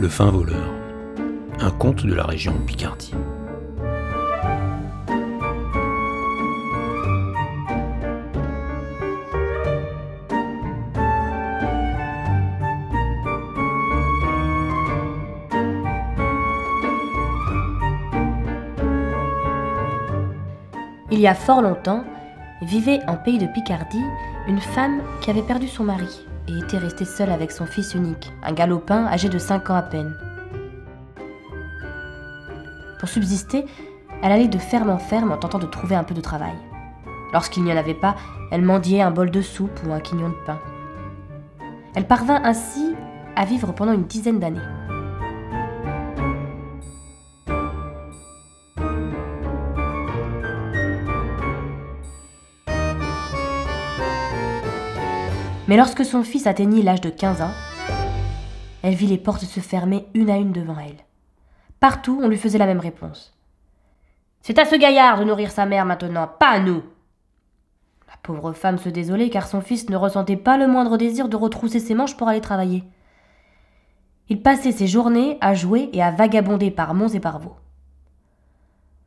Le fin voleur. Un conte de la région Picardie. Il y a fort longtemps, vivait en pays de Picardie une femme qui avait perdu son mari et était restée seule avec son fils unique, un galopin âgé de 5 ans à peine. Pour subsister, elle allait de ferme en ferme en tentant de trouver un peu de travail. Lorsqu'il n'y en avait pas, elle mendiait un bol de soupe ou un quignon de pain. Elle parvint ainsi à vivre pendant une dizaine d'années. Mais lorsque son fils atteignit l'âge de 15 ans, elle vit les portes se fermer une à une devant elle. Partout, on lui faisait la même réponse. C'est à ce gaillard de nourrir sa mère maintenant, pas à nous. La pauvre femme se désolait car son fils ne ressentait pas le moindre désir de retrousser ses manches pour aller travailler. Il passait ses journées à jouer et à vagabonder par monts et par vaux.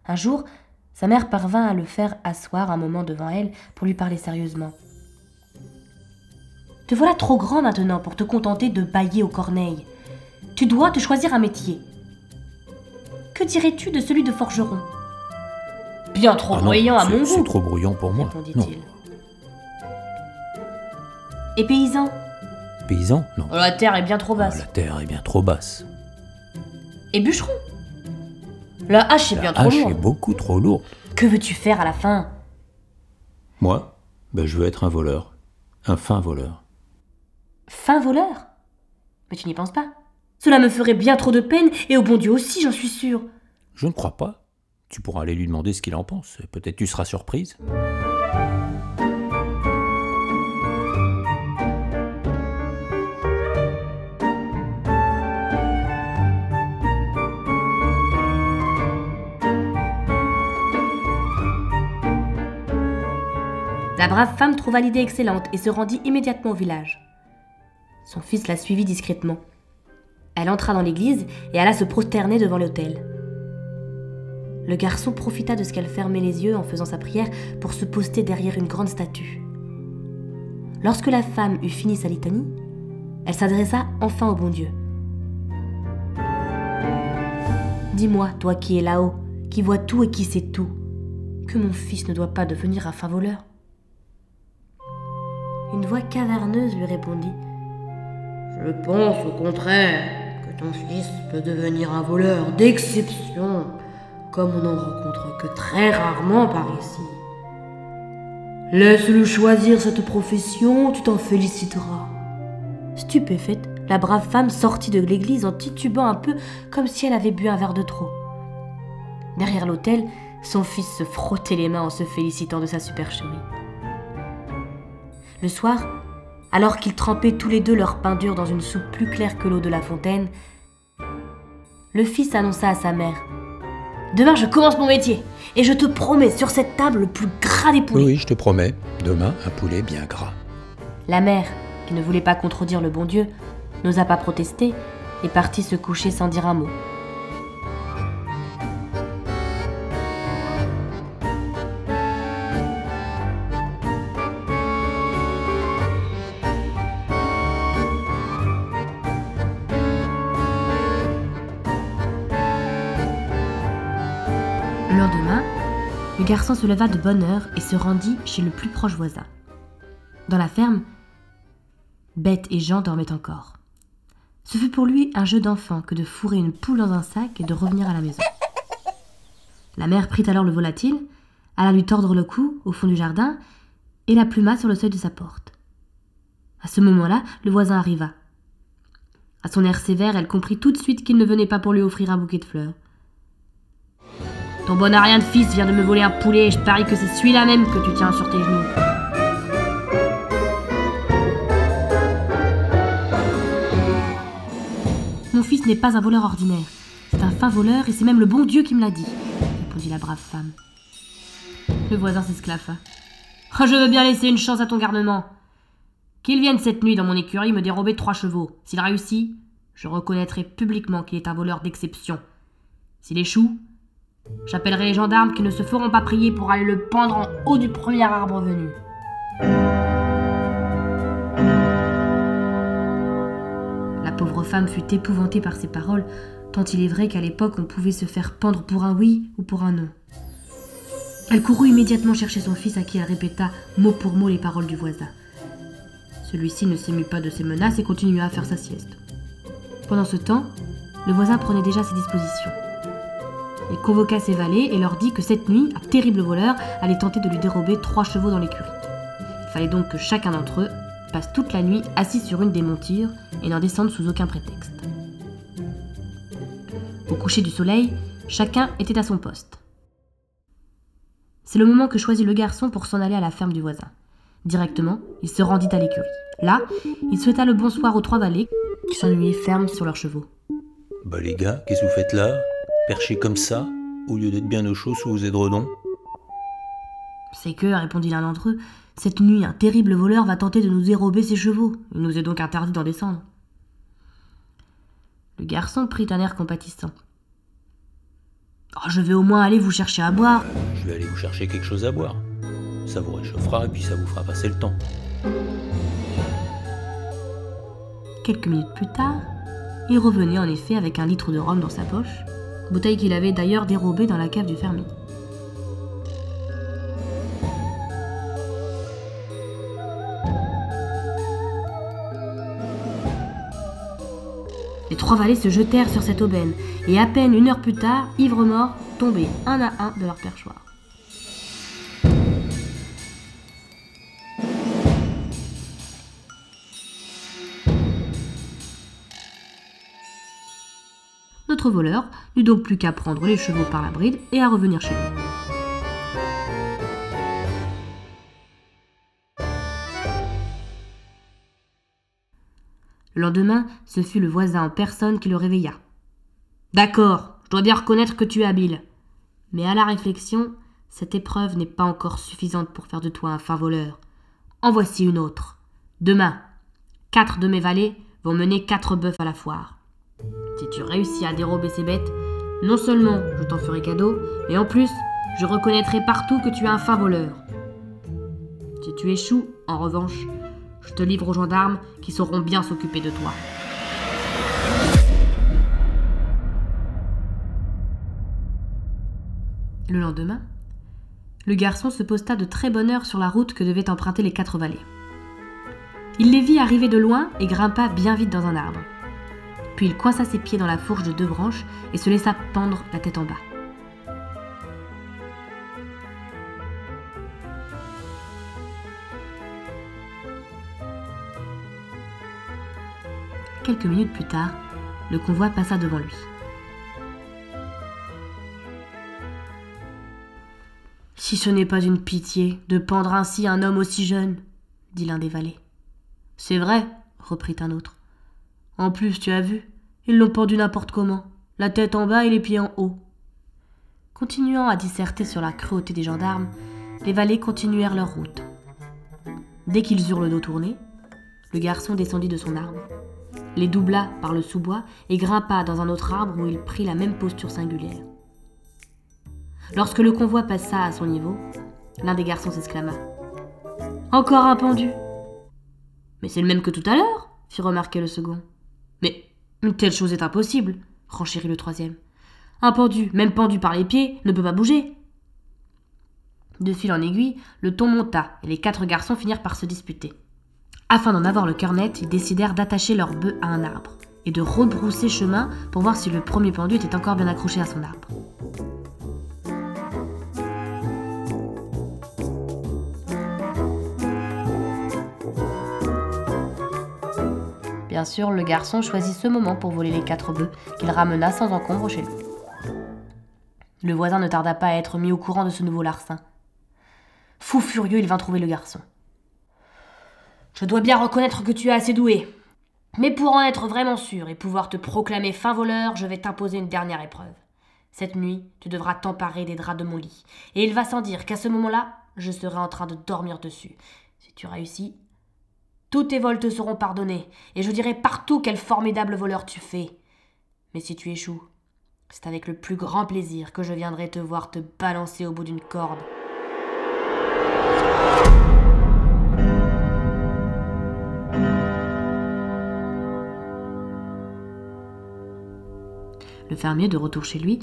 Un jour, sa mère parvint à le faire asseoir un moment devant elle pour lui parler sérieusement. Te voilà trop grand maintenant pour te contenter de bailler aux corneilles. Tu dois te choisir un métier. Que dirais-tu de celui de forgeron? Bien trop Ah non, bruyant à c'est- mon C'est goût, trop brouillon pour moi. Non. Et paysan? Paysan? Non. Oh, La terre est bien trop Ah, basse. la terre est bien trop basse. Et bûcheron? La hache est La bien trop hache est lourde. beaucoup trop lourde. Que veux-tu faire à la fin? Moi, ben, je veux être un voleur. Un fin voleur. Fin voleur Mais tu n'y penses pas. Cela me ferait bien trop de peine, et au bon Dieu aussi, j'en suis sûre. Je ne crois pas. Tu pourras aller lui demander ce qu'il en pense. Peut-être tu seras surprise. La brave femme trouva l'idée excellente et se rendit immédiatement au village. Son fils la suivit discrètement. Elle entra dans l'église et alla se prosterner devant l'autel. Le garçon profita de ce qu'elle fermait les yeux en faisant sa prière pour se poster derrière une grande statue. Lorsque la femme eut fini sa litanie, elle s'adressa enfin au bon Dieu. Dis-moi, toi qui es là-haut, qui vois tout et qui sais tout, que mon fils ne doit pas devenir un fin voleur. Une voix caverneuse lui répondit. Je pense au contraire que ton fils peut devenir un voleur d'exception, comme on n'en rencontre que très rarement par ici. Laisse-le choisir cette profession, tu t'en féliciteras. Stupéfaite, la brave femme sortit de l'église en titubant un peu comme si elle avait bu un verre de trop. Derrière l'autel, son fils se frottait les mains en se félicitant de sa supercherie. Le soir, alors qu'ils trempaient tous les deux leur pain dur dans une soupe plus claire que l'eau de la fontaine, le fils annonça à sa mère Demain, je commence mon métier et je te promets sur cette table le plus gras des poulets. Oui, oui, je te promets. Demain, un poulet bien gras. La mère, qui ne voulait pas contredire le bon Dieu, n'osa pas protester et partit se coucher sans dire un mot. Garçon se leva de bonne heure et se rendit chez le plus proche voisin. Dans la ferme, Bête et Jean dormaient encore. Ce fut pour lui un jeu d'enfant que de fourrer une poule dans un sac et de revenir à la maison. La mère prit alors le volatile, alla lui tordre le cou au fond du jardin et la pluma sur le seuil de sa porte. À ce moment-là, le voisin arriva. À son air sévère, elle comprit tout de suite qu'il ne venait pas pour lui offrir un bouquet de fleurs. Ton bon à de fils vient de me voler un poulet et je parie que c'est celui-là même que tu tiens sur tes genoux. Mon fils n'est pas un voleur ordinaire. C'est un fin voleur et c'est même le bon Dieu qui me l'a dit, répondit la brave femme. Le voisin s'esclaffa. Oh, je veux bien laisser une chance à ton garnement. Qu'il vienne cette nuit dans mon écurie me dérober trois chevaux. S'il réussit, je reconnaîtrai publiquement qu'il est un voleur d'exception. S'il échoue, j'appellerai les gendarmes qui ne se feront pas prier pour aller le pendre en haut du premier arbre venu. La pauvre femme fut épouvantée par ces paroles, tant il est vrai qu'à l'époque on pouvait se faire pendre pour un oui ou pour un non. Elle courut immédiatement chercher son fils à qui elle répéta mot pour mot les paroles du voisin. Celui-ci ne s'émut pas de ses menaces et continua à faire sa sieste. Pendant ce temps, le voisin prenait déjà ses dispositions. Il convoqua ses valets et leur dit que cette nuit, un terrible voleur allait tenter de lui dérober trois chevaux dans l'écurie. Il fallait donc que chacun d'entre eux passe toute la nuit assis sur une des montures et n'en descende sous aucun prétexte. Au coucher du soleil, chacun était à son poste. C'est le moment que choisit le garçon pour s'en aller à la ferme du voisin. Directement, il se rendit à l'écurie. Là, il souhaita le bonsoir aux trois valets qui s'ennuyaient fermes sur leurs chevaux. Bah les gars, qu'est-ce que vous faites là? Perché comme ça, au lieu d'être bien au chaud sous vos édredons C'est que, répondit l'un d'entre eux, cette nuit, un terrible voleur va tenter de nous dérober ses chevaux. Il nous est donc interdit d'en descendre. Le garçon prit un air compatissant. Oh, je vais au moins aller vous chercher à boire. Je vais aller vous chercher quelque chose à boire. Ça vous réchauffera et puis ça vous fera passer le temps. Quelques minutes plus tard, il revenait en effet avec un litre de rhum dans sa poche, bouteille qu'il avait d'ailleurs dérobée dans la cave du fermier. Les trois valets se jetèrent sur cette aubaine, et à peine une heure plus tard, ivres-morts tombaient un à un de leur perchoir. Voleur n'eut donc plus qu'à prendre les chevaux par la bride et à revenir chez lui. Le lendemain, ce fut le voisin en personne qui le réveilla. D'accord, je dois bien reconnaître que tu es habile. Mais à la réflexion, cette épreuve n'est pas encore suffisante pour faire de toi un fin voleur. En voici une autre. Demain, quatre de mes valets vont mener quatre bœufs à la foire. Si tu réussis à dérober ces bêtes, non seulement je t'en ferai cadeau, mais en plus, je reconnaîtrai partout que tu es un fin voleur. Si tu échoues, en revanche, je te livre aux gendarmes qui sauront bien s'occuper de toi. Le lendemain, le garçon se posta de très bonne heure sur la route que devaient emprunter les quatre valets. Il les vit arriver de loin et grimpa bien vite dans un arbre. Puis il coinça ses pieds dans la fourche de deux branches et se laissa pendre la tête en bas. Quelques minutes plus tard, le convoi passa devant lui. Si ce n'est pas une pitié de pendre ainsi un homme aussi jeune, dit l'un des valets. C'est vrai, reprit un autre. En plus, tu as vu, ils l'ont pendu n'importe comment, la tête en bas et les pieds en haut. Continuant à disserter sur la cruauté des gendarmes, les valets continuèrent leur route. Dès qu'ils eurent le dos tourné, le garçon descendit de son arbre, les doubla par le sous-bois et grimpa dans un autre arbre où il prit la même posture singulière. Lorsque le convoi passa à son niveau, l'un des garçons s'exclama Encore un pendu Mais c'est le même que tout à l'heure fit remarquer le second. Une telle chose est impossible, renchérit le troisième. Un pendu, même pendu par les pieds, ne peut pas bouger. De fil en aiguille, le ton monta et les quatre garçons finirent par se disputer. Afin d'en avoir le cœur net, ils décidèrent d'attacher leur bœuf à un arbre et de rebrousser chemin pour voir si le premier pendu était encore bien accroché à son arbre. Bien sûr, le garçon choisit ce moment pour voler les quatre bœufs qu'il ramena sans encombre chez lui. Le voisin ne tarda pas à être mis au courant de ce nouveau larcin. Fou furieux, il vint trouver le garçon. Je dois bien reconnaître que tu es assez doué. Mais pour en être vraiment sûr et pouvoir te proclamer fin voleur, je vais t'imposer une dernière épreuve. Cette nuit, tu devras t'emparer des draps de mon lit. Et il va sans dire qu'à ce moment-là, je serai en train de dormir dessus. Si tu réussis, Tous tes vols te seront pardonnés, et je dirai partout quel formidable voleur tu fais. Mais si tu échoues, c'est avec le plus grand plaisir que je viendrai te voir te balancer au bout d'une corde. Le fermier, de retour chez lui,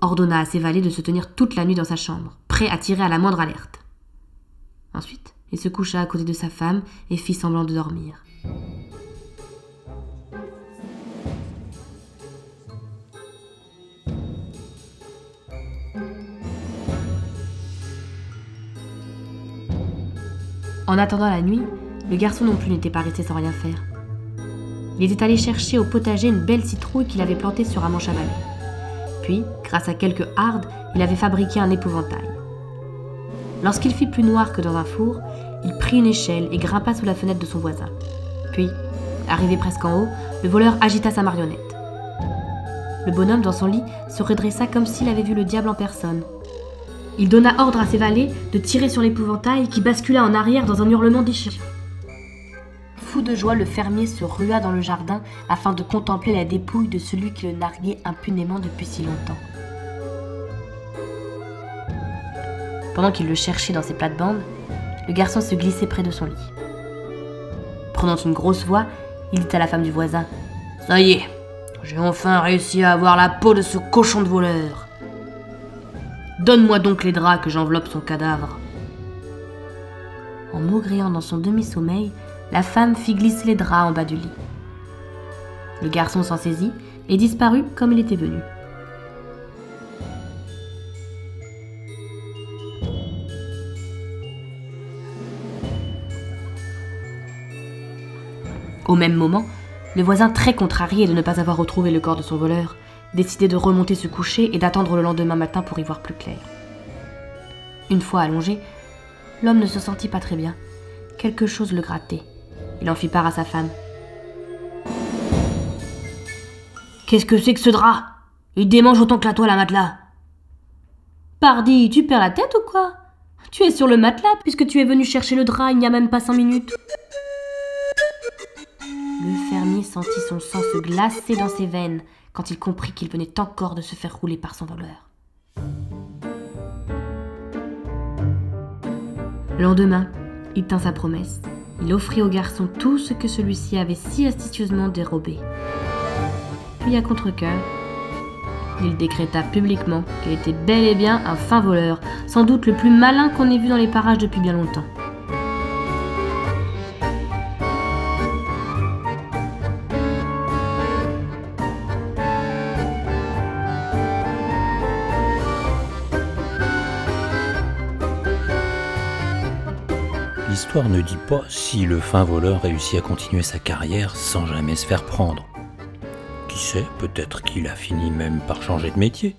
ordonna à ses valets de se tenir toute la nuit dans sa chambre, prêt à tirer à la moindre alerte. Ensuite, il se coucha à côté de sa femme et fit semblant de dormir. En attendant la nuit, le garçon non plus n'était pas resté sans rien faire. Il était allé chercher au potager une belle citrouille qu'il avait plantée sur un manche à balai. Puis, grâce à quelques hardes, il avait fabriqué un épouvantail. Lorsqu'il fit plus noir que dans un four, il prit une échelle et grimpa sous la fenêtre de son voisin. Puis, arrivé presque en haut, le voleur agita sa marionnette. Le bonhomme dans son lit se redressa comme s'il avait vu le diable en personne. Il donna ordre à ses valets de tirer sur l'épouvantail qui bascula en arrière dans un hurlement déchirant. Fou de joie, le fermier se rua dans le jardin afin de contempler la dépouille de celui qui le narguait impunément depuis si longtemps. Pendant qu'il le cherchait dans ses plates-bandes, le garçon se glissait près de son lit. Prenant une grosse voix, il dit à la femme du voisin Ça y est, j'ai enfin réussi à avoir la peau de ce cochon de voleur. Donne-moi donc les draps que j'enveloppe son cadavre. En maugréant dans son demi-sommeil, la femme fit glisser les draps en bas du lit. Le garçon s'en saisit et disparut comme il était venu. Au même moment, le voisin, très contrarié de ne pas avoir retrouvé le corps de son voleur, décidait de remonter se coucher et d'attendre le lendemain matin pour y voir plus clair. Une fois allongé, l'homme ne se sentit pas très bien. Quelque chose le grattait. Il en fit part à sa femme. Qu'est-ce que c'est que ce drap? Il démange autant que la toile à matelas. Pardi, tu perds la tête ou quoi? Tu es sur le matelas puisque tu es venu chercher le drap il n'y a même pas cinq minutes. Sentit son sang se glacer dans ses veines quand il comprit qu'il venait encore de se faire rouler par son voleur. Le lendemain, il tint sa promesse. Il offrit au garçon tout ce que celui-ci avait si astucieusement dérobé. Puis à contre-coeur, il décréta publiquement qu'il était bel et bien un fin voleur, sans doute le plus malin qu'on ait vu dans les parages depuis bien longtemps. L'histoire ne dit pas si le fin voleur réussit à continuer sa carrière sans jamais se faire prendre. Qui sait, peut-être qu'il a fini même par changer de métier.